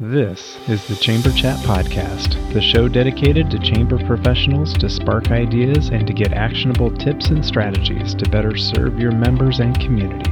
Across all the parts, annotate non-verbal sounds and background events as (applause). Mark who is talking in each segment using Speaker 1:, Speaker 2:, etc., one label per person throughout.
Speaker 1: This is the Chamber Chat Podcast, the show dedicated to chamber professionals to spark ideas and to get actionable tips and strategies to better serve your members and community.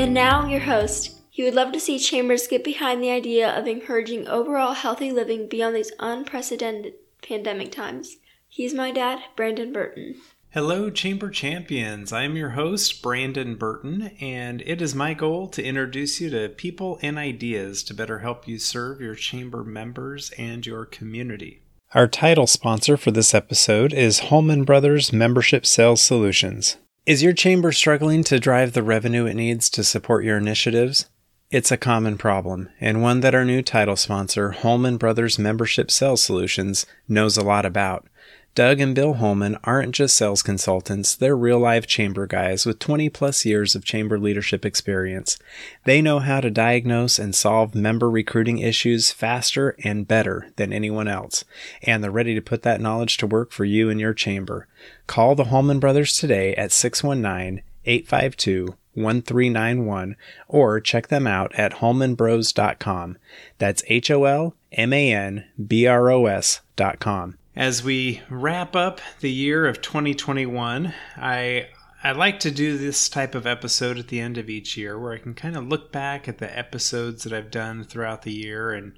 Speaker 2: And now, your host. He would love to see chambers get behind the idea of encouraging overall healthy living beyond these unprecedented pandemic times. He's my dad, Brandon Burton.
Speaker 3: Hello, Chamber Champions. I'm your host, Brandon Burton, and it is my goal to introduce you to people and ideas to better help you serve your chamber members and your community. Our title sponsor for this episode is Holman Brothers Membership Sales Solutions. Is your chamber struggling to drive the revenue it needs to support your initiatives? It's a common problem, and one that our new title sponsor, Holman Brothers Membership Sales Solutions, knows a lot about. Doug and Bill Holman aren't just sales consultants, they're real life chamber guys with 20 plus years of chamber leadership experience. They know how to diagnose and solve member recruiting issues faster and better than anyone else, and they're ready to put that knowledge to work for you and your chamber. Call the Holman brothers today at 619 852 1391 or check them out at holmanbros.com. That's H O L M A N B R O S.com. As we wrap up the year of 2021, I I like to do this type of episode at the end of each year where I can kind of look back at the episodes that I've done throughout the year and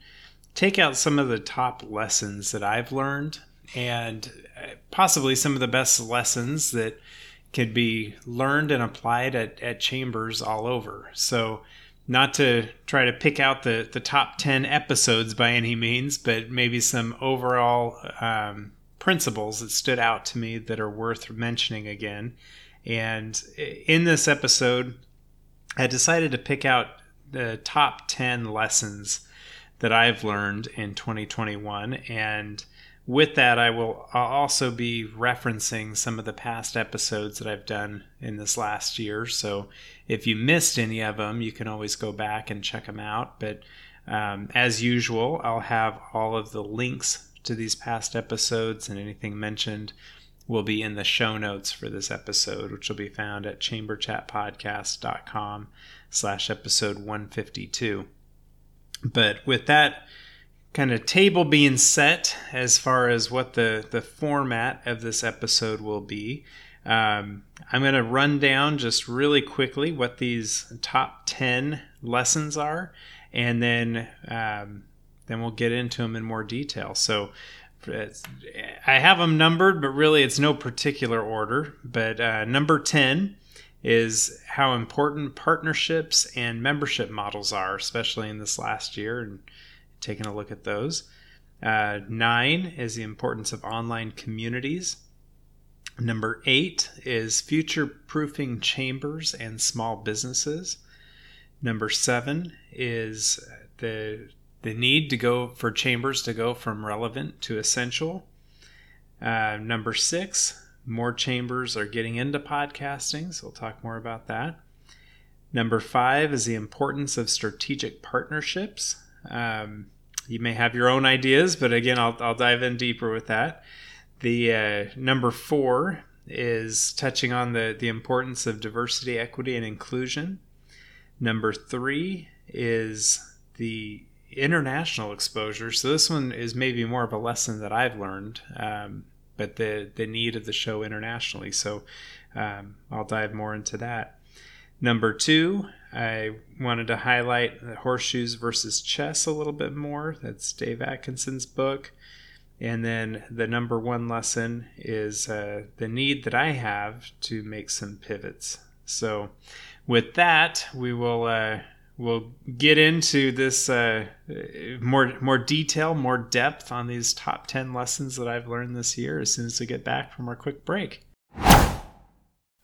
Speaker 3: take out some of the top lessons that I've learned and uh, possibly some of the best lessons that could be learned and applied at, at chambers all over. So not to try to pick out the, the top 10 episodes by any means, but maybe some overall um, principles that stood out to me that are worth mentioning again. And in this episode, I decided to pick out the top 10 lessons that I've learned in 2021 and with that, I will also be referencing some of the past episodes that I've done in this last year. So if you missed any of them, you can always go back and check them out. But um, as usual, I'll have all of the links to these past episodes and anything mentioned will be in the show notes for this episode, which will be found at chamberchatpodcast.com slash episode 152. But with that, kind of table being set as far as what the, the format of this episode will be. Um, I'm going to run down just really quickly what these top 10 lessons are, and then um, then we'll get into them in more detail. So I have them numbered, but really it's no particular order. But uh, number 10 is how important partnerships and membership models are, especially in this last year. And taking a look at those. Uh, nine is the importance of online communities. Number eight is future proofing chambers and small businesses. Number seven is the the need to go for chambers to go from relevant to essential. Uh, number six, more chambers are getting into podcasting, so we'll talk more about that. Number five is the importance of strategic partnerships. Um, you may have your own ideas, but again, I'll, I'll dive in deeper with that. The uh, number four is touching on the, the importance of diversity, equity, and inclusion. Number three is the international exposure. So this one is maybe more of a lesson that I've learned, um, but the the need of the show internationally. So um, I'll dive more into that. Number two, I wanted to highlight horseshoes versus chess a little bit more. That's Dave Adkisson's book. And then the number one lesson is uh, the need that I have to make some pivots. So, with that, we will uh, we'll get into this uh, more more detail, more depth on these top ten lessons that I've learned this year as soon as we get back from our quick break.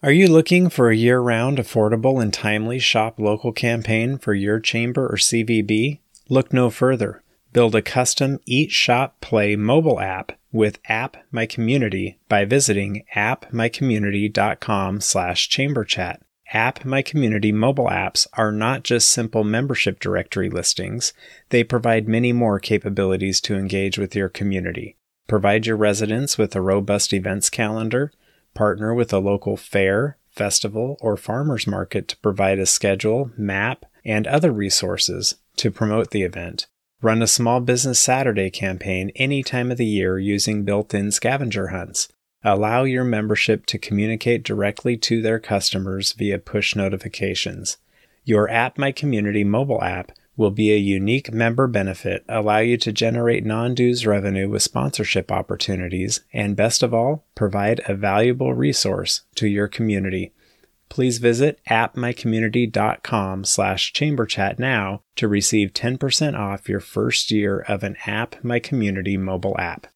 Speaker 3: Are you looking for a year round, affordable, and timely shop local campaign for your chamber or CVB? Look no further. Build a custom Eat Shop Play mobile app with App My Community by visiting appmycommunity.com slash chamberchat. App My Community mobile apps are not just simple membership directory listings, they provide many more capabilities to engage with your community. Provide your residents with a robust events calendar, partner with a local fair, festival, or farmers market to provide a schedule, map,
Speaker 1: and other resources to promote the event. Run a Small Business Saturday campaign any time of the year using built in scavenger hunts. Allow your membership to communicate directly to their customers via push notifications. Your App My Community mobile app will be a unique member benefit, allow you to generate non dues revenue with sponsorship opportunities, and best of all, provide a valuable resource to your community. Please visit appmycommunity.com slash chamberchat now to receive 10% off your first year of an App My Community mobile app.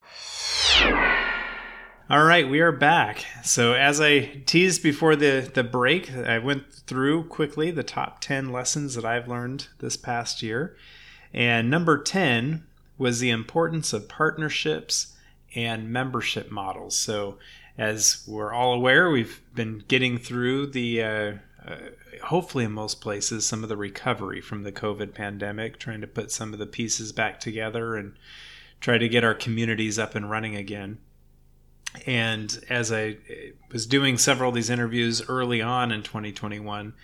Speaker 3: All right, we are back. So as I teased before the, the break, I went through quickly the top 10 lessons that I've learned this past year. And number 10 was the importance of partnerships and membership models. So as we're all aware, we've been getting through the, uh, uh, hopefully in most places, some of the recovery from the COVID pandemic, trying to put some of the pieces back together and try to get our communities up and running again. And as I was doing several of these interviews early on in 2021,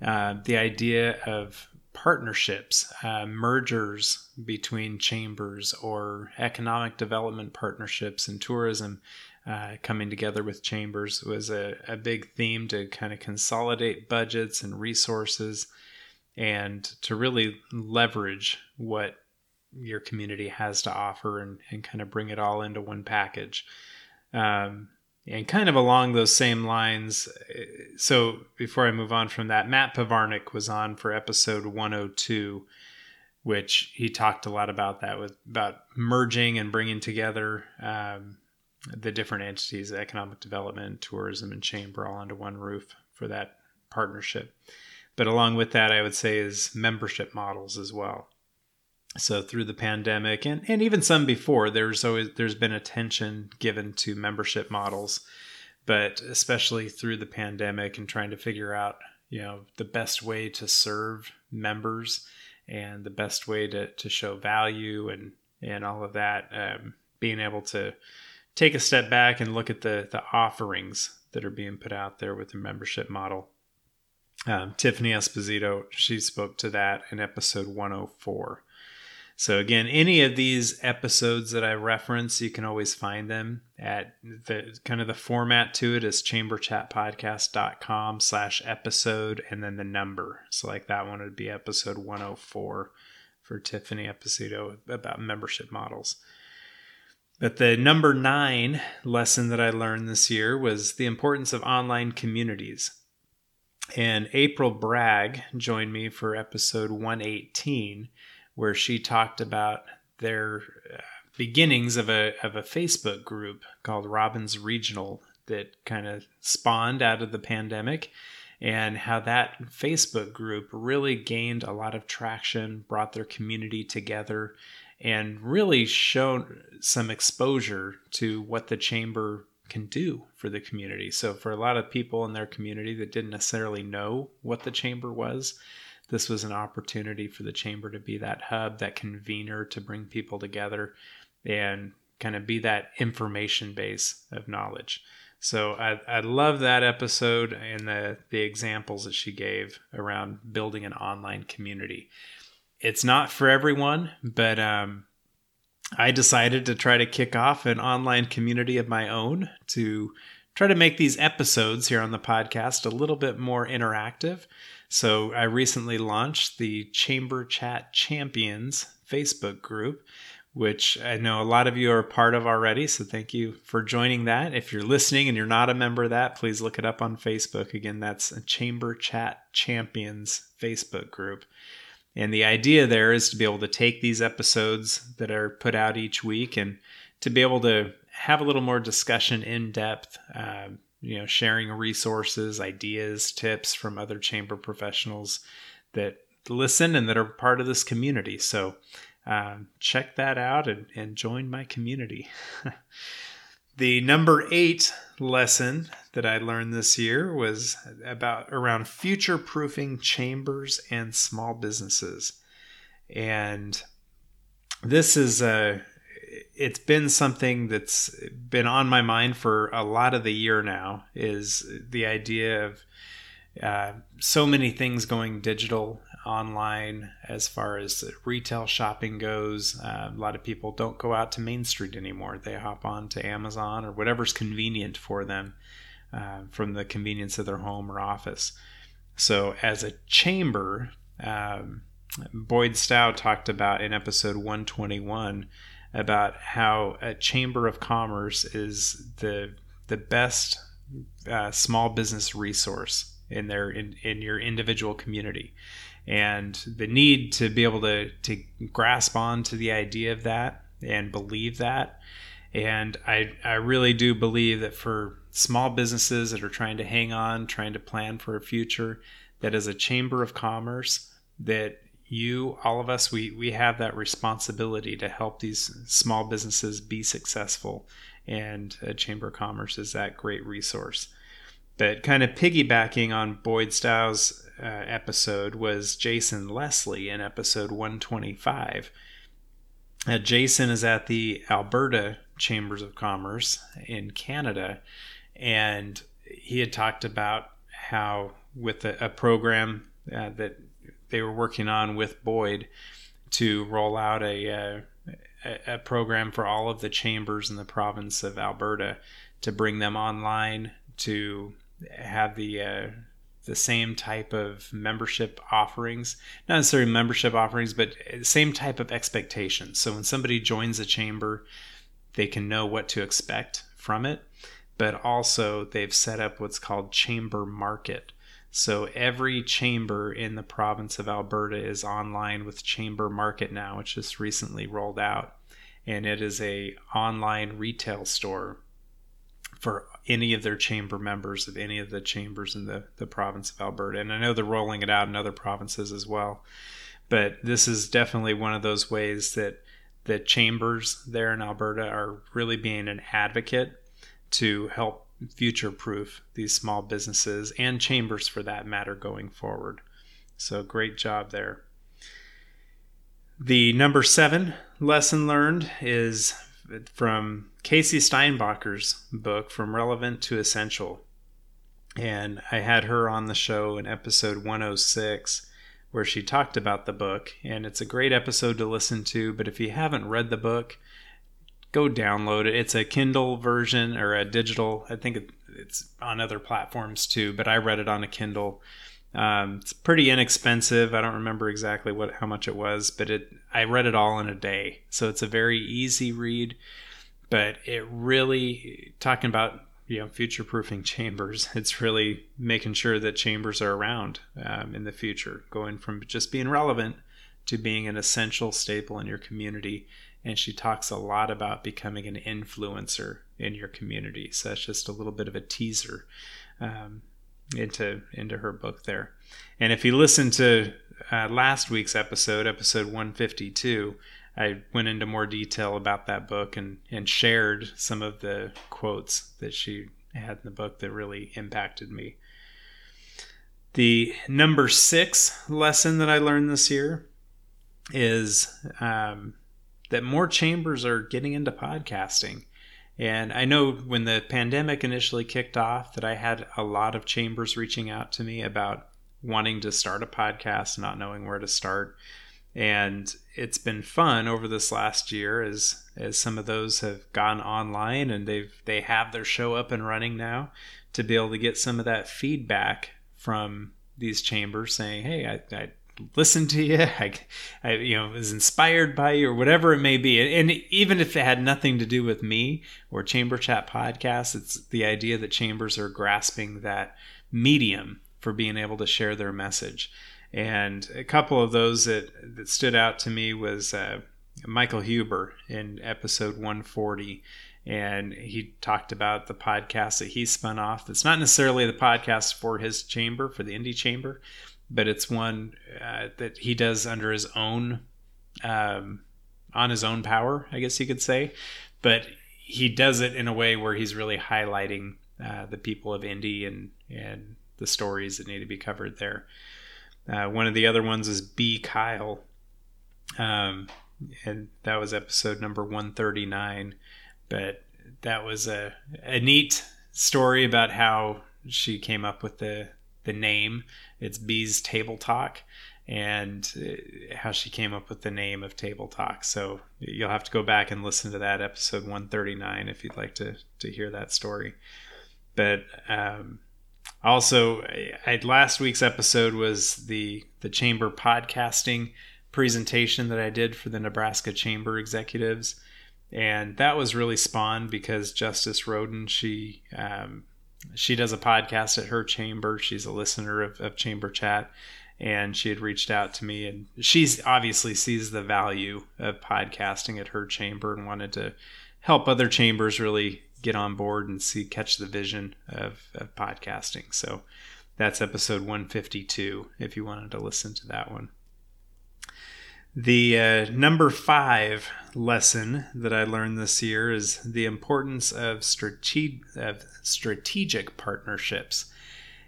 Speaker 3: uh, the idea of partnerships, uh, mergers between chambers, or economic development partnerships and tourism uh, coming together with chambers was a, a big theme to kind of consolidate budgets and resources and to really leverage what your community has to offer and, and kind of bring it all into one package. Um, and kind of along those same lines, so before I move on from that, Matt Pavarnik was on for episode 102, which he talked a lot about that with about merging and bringing together um, the different entities, economic development, tourism, and chamber all under one roof for that partnership. But along with that, I would say is membership models as well. So through the pandemic and, and even some before, there's always there's been attention given to membership models, but especially through the pandemic and trying to figure out, you know, the best way to serve members and the best way to, to show value and and all of that. Um, being able to take a step back and look at the the offerings that are being put out there with the membership model. Um, Tiffany Esposito, she spoke to that in episode 104. So again, any of these episodes that I reference, you can always find them at the kind of the format to it is chamberchatpodcast.com slash episode and then the number. So like that one would be episode 104 for Tiffany Esposito about membership models. But the number nine lesson that I learned this year was the importance of online communities. And April Bragg joined me for episode 118 where she talked about their uh, beginnings of a of a Facebook group called Robbins Regional that kind of spawned out of the pandemic and how that Facebook group really gained a lot of traction, brought their community together and really shown some exposure to what the chamber can do for the community. So for a lot of people in their community that didn't necessarily know what the chamber was, this was an opportunity for the chamber to be that hub, that convener to bring people together and kind of be that information base of knowledge. So I, I love that episode and the, the examples that she gave around building an online community. It's not for everyone, but um, I decided to try to kick off an online community of my own to try to make these episodes here on the podcast a little bit more interactive. So I recently launched the Chamber Chat Champions Facebook group, which I know a lot of you are part of already. So thank you for joining that. If you're listening and you're not a member of that, please look it up on Facebook. Again, that's a Chamber Chat Champions Facebook group. And the idea there is to be able to take these episodes that are put out each week and to be able to have a little more discussion in depth, uh, you know, sharing resources, ideas, tips from other chamber professionals that listen and that are part of this community. So um, check that out and, and join my community. (laughs) the number eight lesson that I learned this year was about around future proofing chambers and small businesses. And this is a it's been something that's been on my mind for a lot of the year now is the idea of uh, so many things going digital online as far as retail shopping goes. Uh, a lot of people don't go out to Main Street anymore. They hop on to Amazon or whatever's convenient for them uh, from the convenience of their home or office. So, as a chamber, um, Boyd Stowe talked about in episode 121 about how a chamber of commerce is the the best uh, small business resource in their in, in your individual community. And the need to be able to to grasp on to the idea of that and believe that. And I I really do believe that for small businesses that are trying to hang on, trying to plan for a future, that as a chamber of commerce, that you, all of us, we we have that responsibility to help these small businesses be successful, and a chamber of commerce is that great resource. But kind of piggybacking on Boyd Stowe's uh, episode was Jason Leslie in episode 125. Uh, Jason is at the Alberta Chambers of Commerce in Canada, and he had talked about how with a, a program uh, that they were working on with Boyd to roll out a, uh, a, a program for all of the chambers in the province of Alberta to bring them online to have the uh, the same type of membership offerings. Not necessarily membership offerings but same type of expectations. So when somebody joins a chamber they can know what to expect from it but also they've set up what's called chamber market so every chamber in the province of alberta is online with chamber market now which just recently rolled out and it is a online retail store for any of their chamber members of any of the chambers in the, the province of Alberta. And I know they're rolling it out in other provinces as well. But this is definitely one of those ways that the chambers there in Alberta are really being an advocate to help future proof these small businesses and chambers for that matter going forward. So great job there. The number seven lesson learned is from Casey Steinbacher's book, From Relevant to Essential. And I had her on the show in episode 106 where she talked about the book. And it's a great episode to listen to. But if you haven't read the book, go download it. It's a Kindle version or a digital. I think it's on other platforms too, but I read it on a Kindle. Um, it's pretty inexpensive. I don't remember exactly what how much it was, but it I read it all in a day. So it's a very easy read, but it really talking about you know future proofing chambers. (laughs) It's really making sure that chambers are around um, in the future, going from just being relevant to being an essential staple in your community. And she talks a lot about becoming an influencer in your community. So that's just a little bit of a teaser. Um, into into her book there. And if you listen to uh, last week's episode, episode 152, I went into more detail about that book and and shared some of the quotes that she had in the book that really impacted me. The number six lesson that I learned this year is um, that more chambers are getting into podcasting. And I know when the pandemic initially kicked off that I had a lot of chambers reaching out to me about wanting to start a podcast, not knowing where to start. And it's been fun over this last year as as some of those have gone online and they've they have their show up and running now to be able to get some of that feedback from these chambers saying, "Hey, I, I listened to you. (laughs) I, I, you know, was inspired by you or whatever it may be. And, even if it had nothing to do with me or Chamber Chat podcast, it's the idea that chambers are grasping that medium for being able to share their message. And a couple of those that, that stood out to me was uh, Michael Huber in episode 140 and he talked about the podcast that he spun off. It's not necessarily the podcast for his chamber, for the Indy chamber, but it's one uh, that he does under his own um, on his own power, I guess you could say. But he does it in a way where he's really highlighting uh, the people of Indy and and the stories that need to be covered there. Uh, one of the other ones is B. Kyle, um, and that was episode number one thirty nine. But that was a a neat story about how she came up with the the name. It's Bee's Table Talk. and uh, how she came up with the name of Table Talk. So you'll have to go back and listen to that episode 139 if you'd like to to hear that story. But um, also, I, last week's episode was the the chamber podcasting presentation that I did for the Nebraska Chamber executives, and that was really spawned because Justice Roden she um, she does a podcast at her chamber. She's a listener of, of Chamber Chat, and she had reached out to me, and she's obviously sees the value of podcasting at her chamber and wanted to help other chambers really get on board and see catch the vision of, of podcasting. So that's episode 152 if you wanted to listen to that one. The uh, number five lesson that I learned this year is the importance of, strate- of strategic partnerships.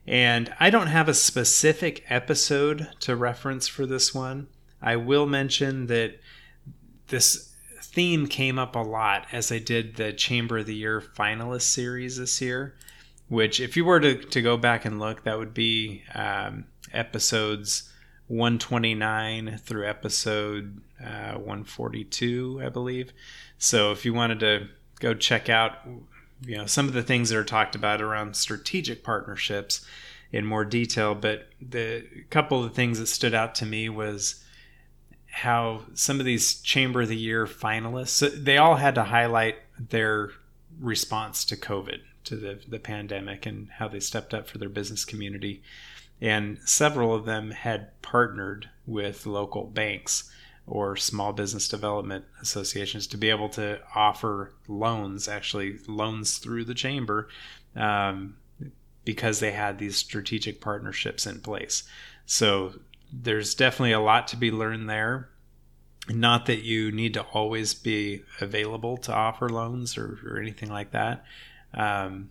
Speaker 3: And I don't have a specific episode to reference for this one. I will mention that this theme came up a lot as I did the Chamber of the Year finalist series this year, which, if you were to, to go back and look, that would be um, episodes 129 through episode uh, 142, I believe. So if you wanted to go check out, you know, some of the things that are talked about around strategic partnerships in more detail, but the couple of things that stood out to me was how some of these Chamber of the Year finalists, they all had to highlight their response to COVID, to the, the pandemic, and how they stepped up for their business community and several of them had partnered with local banks or small business development associations to be able to offer loans, actually loans through the chamber, um, because they had these strategic partnerships in place. So there's definitely a lot to be learned there. Not that you need to always be available to offer loans or, or anything like that, um,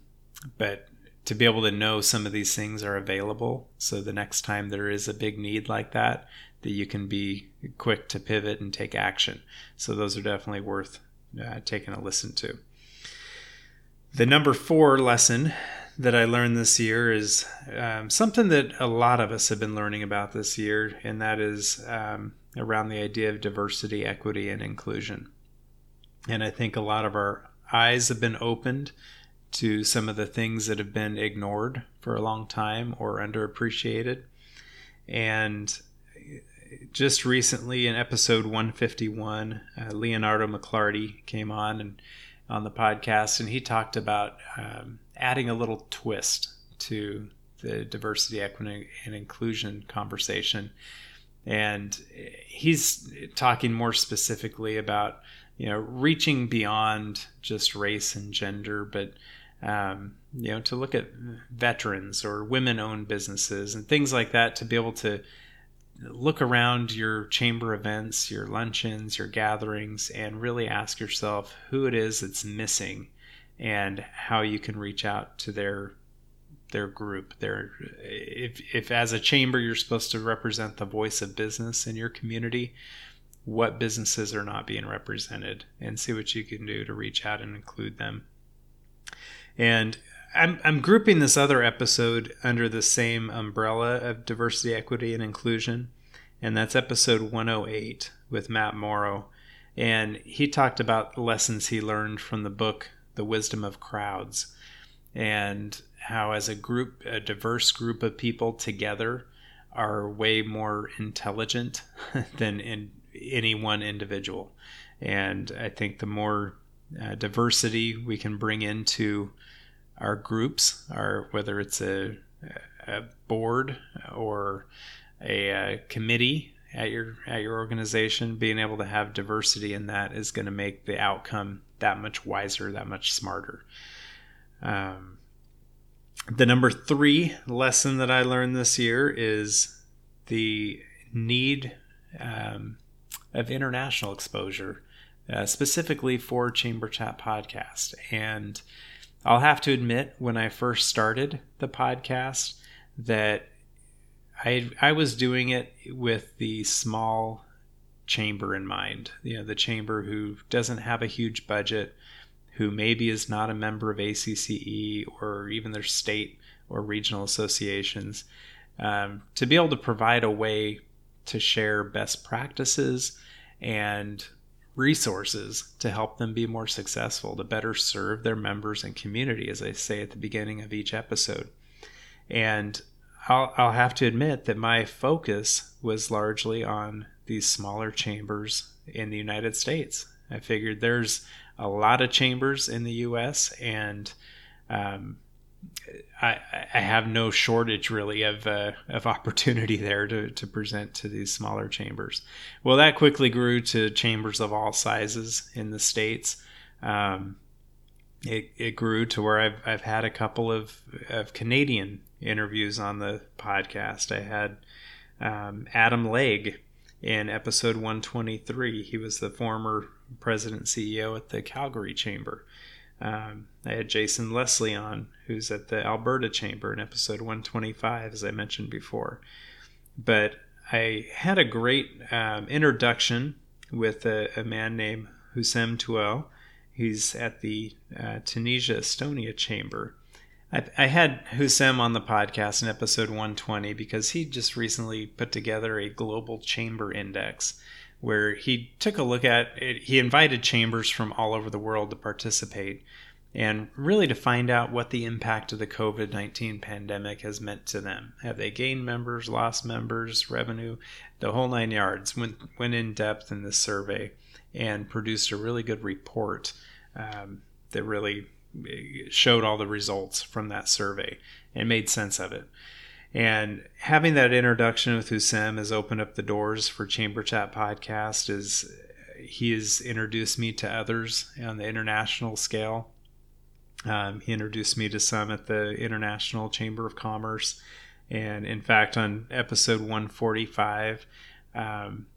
Speaker 3: but to be able to know some of these things are available. So the next time there is a big need like that, that you can be quick to pivot and take action. So those are definitely worth uh, taking a listen to. The number four lesson that I learned this year is um, something that a lot of us have been learning about this year, and that is um, around the idea of diversity, equity, and inclusion. And I think a lot of our eyes have been opened to some of the things that have been ignored for a long time or underappreciated. And just recently in episode 151, uh, Leonardo McClarty came on and on the podcast, and he talked about um, adding a little twist to the diversity, equity, and inclusion conversation. And he's talking more specifically about you know reaching beyond just race and gender, but um, you know, to look at veterans or women-owned businesses and things like that to be able to look around your chamber events, your luncheons, your gatherings, and really ask yourself who it is that's missing and how you can reach out to their their group their if if as a chamber you're supposed to represent the voice of business in your community what businesses are not being represented and see what you can do to reach out and include them and I'm, I'm grouping this other episode under the same umbrella of diversity, equity, and inclusion. And that's episode 108 with Matt Morrow. And he talked about lessons he learned from the book, The Wisdom of Crowds, and how, as a group, a diverse group of people together, are way more intelligent (laughs) than in any one individual. And I think the more uh, diversity we can bring into our groups, our whether it's a, a board or a, a, committee at your at your organization, being able to have diversity in that is going to make the outcome that much wiser, that much smarter. Um, the number three lesson that I learned this year is the need um, of international exposure, uh, specifically for Chamber Chat Podcast. And I'll have to admit, when I first started the podcast, that I I was doing it with the small chamber in mind. You know, the chamber who doesn't have a huge budget, who maybe is not a member of ACCE or even their state or regional associations, um, to be able to provide a way to share best practices and resources to help them be more successful, to better serve their members and community, as I say at the beginning of each episode. And I'll, I'll have to admit that my focus was largely on these smaller chambers in the United States. I figured there's a lot of chambers in the U.S. and um, I, I have no shortage really of uh, of opportunity there to, to present to these smaller chambers. Well, that quickly grew to chambers of all sizes in the states. Um, it, it grew to where I've, I've had a couple of, of Canadian interviews on the podcast. I had um, Adam Legge in episode 123. He was the former president CEO at the Calgary Chamber. Um, I had Jason Leslie on, who's at the Alberta Chamber in episode 125, as I mentioned before. But I had a great um, introduction with a, a, man named Hussem Touel. He's at the uh, Tunisia Estonia Chamber. I, I had Hussem on the podcast in episode 120 because he just recently put together a global chamber index where he took a look at it. He invited chambers from all over the world to participate and really to find out what the impact of the COVID 19 pandemic has meant to them. Have they gained members, lost members, revenue, the whole nine yards? Went, went in depth in this survey and produced a really good report um, that really eh, showed all the results from that survey and made sense of it. And having that introduction with Hussem has opened up the doors for Chamber Chat podcast. Is he has introduced me to others on the international scale. Um, he introduced me to some at the International Chamber of Commerce, and in fact, on episode 145, um,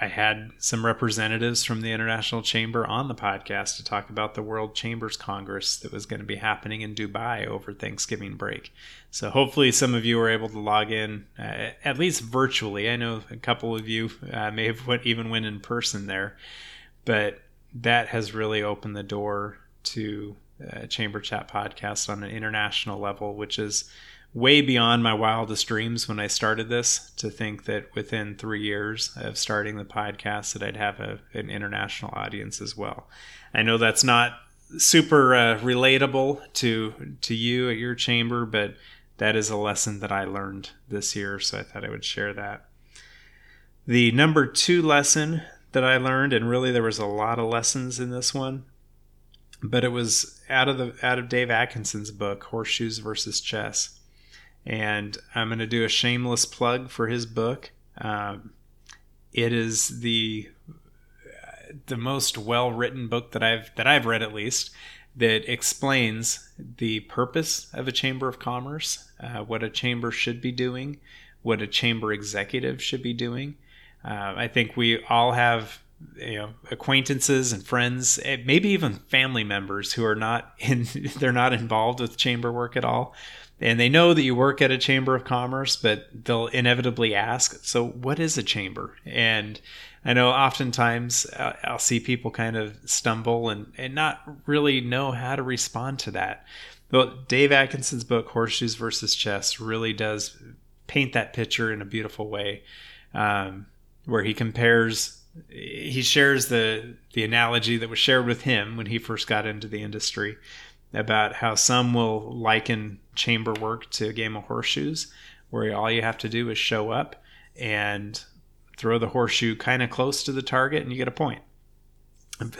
Speaker 3: I had some representatives from the International Chamber on the podcast to talk about the World Chambers Congress that was going to be happening in Dubai over Thanksgiving break. So hopefully, some of you were able to log in uh, at least virtually. I know a couple of you uh, may have went, even went in person there, but that has really opened the door to uh, Chamber Chat podcast on an international level, which is way beyond my wildest dreams when I started this to think that within three years of starting the podcast that I'd have a, an international audience as well. I know that's not super uh, relatable to to you at your chamber, but that is a lesson that I learned this year, so I thought I would share that. The number two lesson that I learned, and really there was a lot of lessons in this one, but it was out of the out of Dave Adkisson's book, Horseshoes versus Chess and I'm going to do a shameless plug for his book. Um, it is the the most well written book that I've that I've read at least that explains the purpose of a chamber of commerce, uh, what a chamber should be doing, what a chamber executive should be doing. Uh, I think we all have you know acquaintances and friends, eh, maybe even family members who are not in (laughs) they're not involved with chamber work at all and they know that you work at a chamber of commerce, but they'll inevitably ask, "So, what is a chamber?" And I know oftentimes uh, I'll see people kind of stumble and, and not really know how to respond to that. But Dave Adkisson's book, Horseshoes versus Chess, really does paint that picture in a beautiful way, um, where he compares. He shares the the analogy that was shared with him when he first got into the industry about how some will liken chamber work to a game of horseshoes, where all you have to do is show up and throw the horseshoe kind of close to the target and you get a point.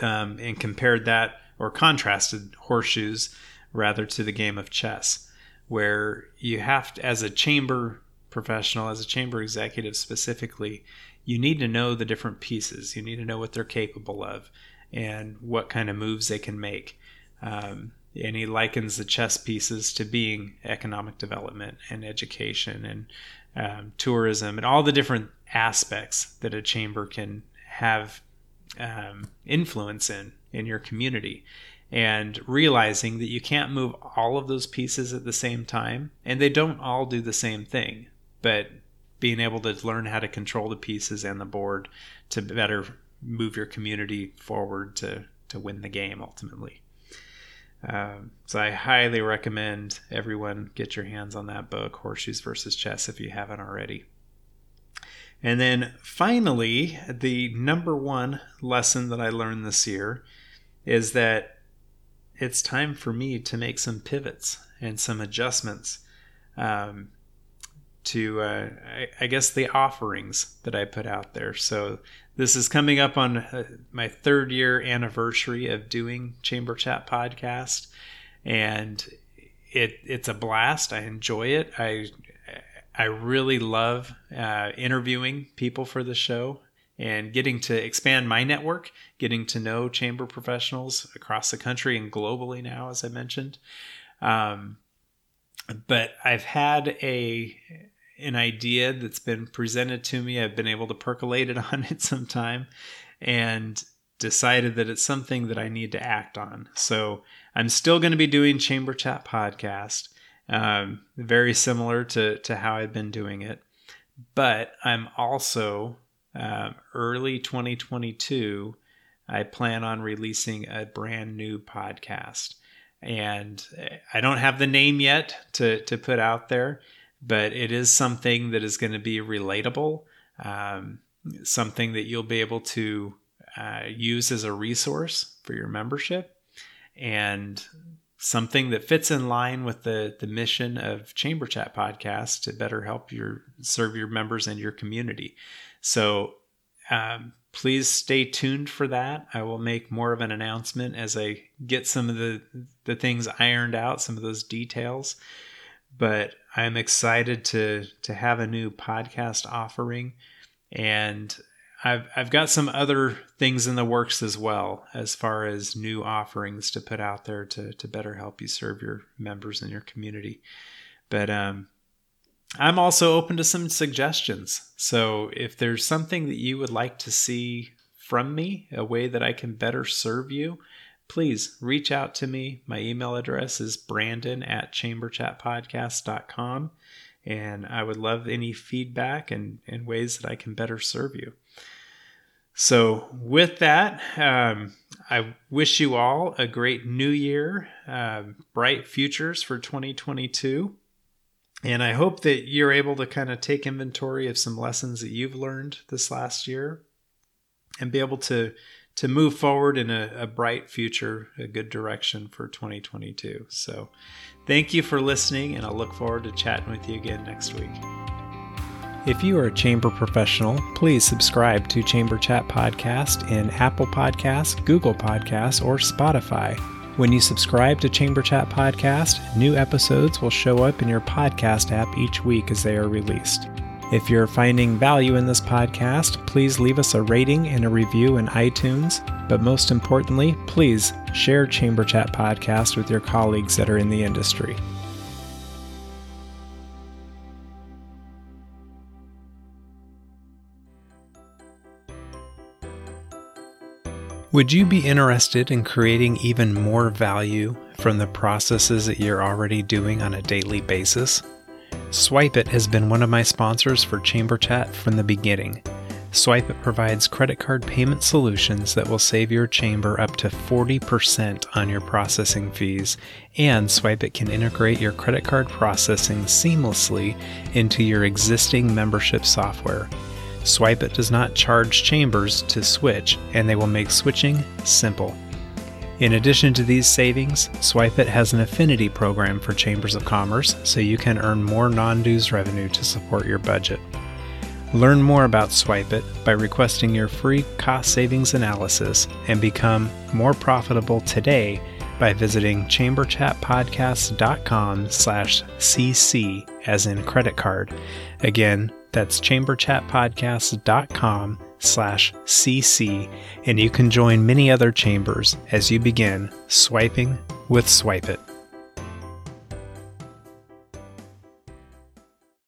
Speaker 3: Um, and compared that or contrasted horseshoes rather to the game of chess, where you have to, as a chamber professional, as a chamber executive specifically, you need to know the different pieces. You need to know what they're capable of and what kind of moves they can make. Um, and he likens the chess pieces to being economic development and education and um, tourism and all the different aspects that a chamber can have um, influence in in your community and realizing that you can't move all of those pieces at the same time and they don't all do the same thing but being able to learn how to control the pieces and the board to better move your community forward to to win the game ultimately um, so I highly recommend everyone get your hands on that book, Horseshoes versus Chess, if you haven't already. And then finally, the number one lesson that I learned this year is that it's time for me to make some pivots and some adjustments um, to, uh, I, I, guess, the offerings that I put out there. So this is coming up on uh, my third year anniversary of doing Chamber Chat podcast, and it it's a blast. I enjoy it. I I really love uh, interviewing people for the show and getting to expand my network, getting to know chamber professionals across the country and globally now, as I mentioned. Um, but I've had a an idea that's been presented to me. I've been able to percolate it (laughs) on it some time, and decided that it's something that I need to act on. So I'm still going to be doing Chamber Chat podcast, um, very similar to to how I've been doing it, but I'm also um, early 2022, I plan on releasing a brand new podcast. And I don't have the name yet to, to put out there, but it is something that is going to be relatable, um, something that you'll be able to uh, use as a resource for your membership, and something that fits in line with the, the mission of Chamber Chat Podcast to better help your serve your members and your community. So um, please stay tuned for that. I will make more of an announcement as I get some of the the things ironed out, some of those details. But I'm excited to to have a new podcast offering, and I've I've got some other things in the works as well, as far as new offerings to put out there to to better help you serve your members in your community. But um, I'm also open to some suggestions. So if there's something that you would like to see from me, a way that I can better serve you, please reach out to me. My email address is brandon at chamberchatpodcast.com. And I would love any feedback and, and ways that I can better serve you. So, with that, um, I wish you all a great new year, uh, bright futures for 2022. And I hope that you're able to kind of take inventory of some lessons that you've learned this last year and be able to to move forward in a, a bright future, a good direction for 2022. So thank you for listening, and I'll look forward to chatting with you again next week.
Speaker 1: If you are a chamber professional, please subscribe to Chamber Chat Podcast in Apple Podcasts, Google Podcasts, or Spotify. When you subscribe to Chamber Chat Podcast, new episodes will show up in your podcast app each week as they are released. If you're finding value in this podcast, please leave us a rating and a review in iTunes. But most importantly, please share Chamber Chat Podcast with your colleagues that are in the industry. Would you be interested in creating even more value from the processes that you're already doing on a daily basis? SwipeIt has been one of my sponsors for Chamber Chat from the beginning. SwipeIt provides credit card payment solutions that will save your chamber up to 40% on your processing fees, and SwipeIt can integrate your credit card processing seamlessly into your existing membership software. SwipeIt does not charge chambers to switch, and they will make switching simple. In addition to these savings, SwipeIt has an affinity program for chambers of commerce so you can earn more non dues revenue to support your budget. Learn more about SwipeIt by requesting your free cost savings analysis and become more profitable today by visiting chamberchatpodcast.com slash cc as in credit card. Again, that's chamberchatpodcast.com slash cc, and you can join many other chambers as you begin swiping with SwipeIt.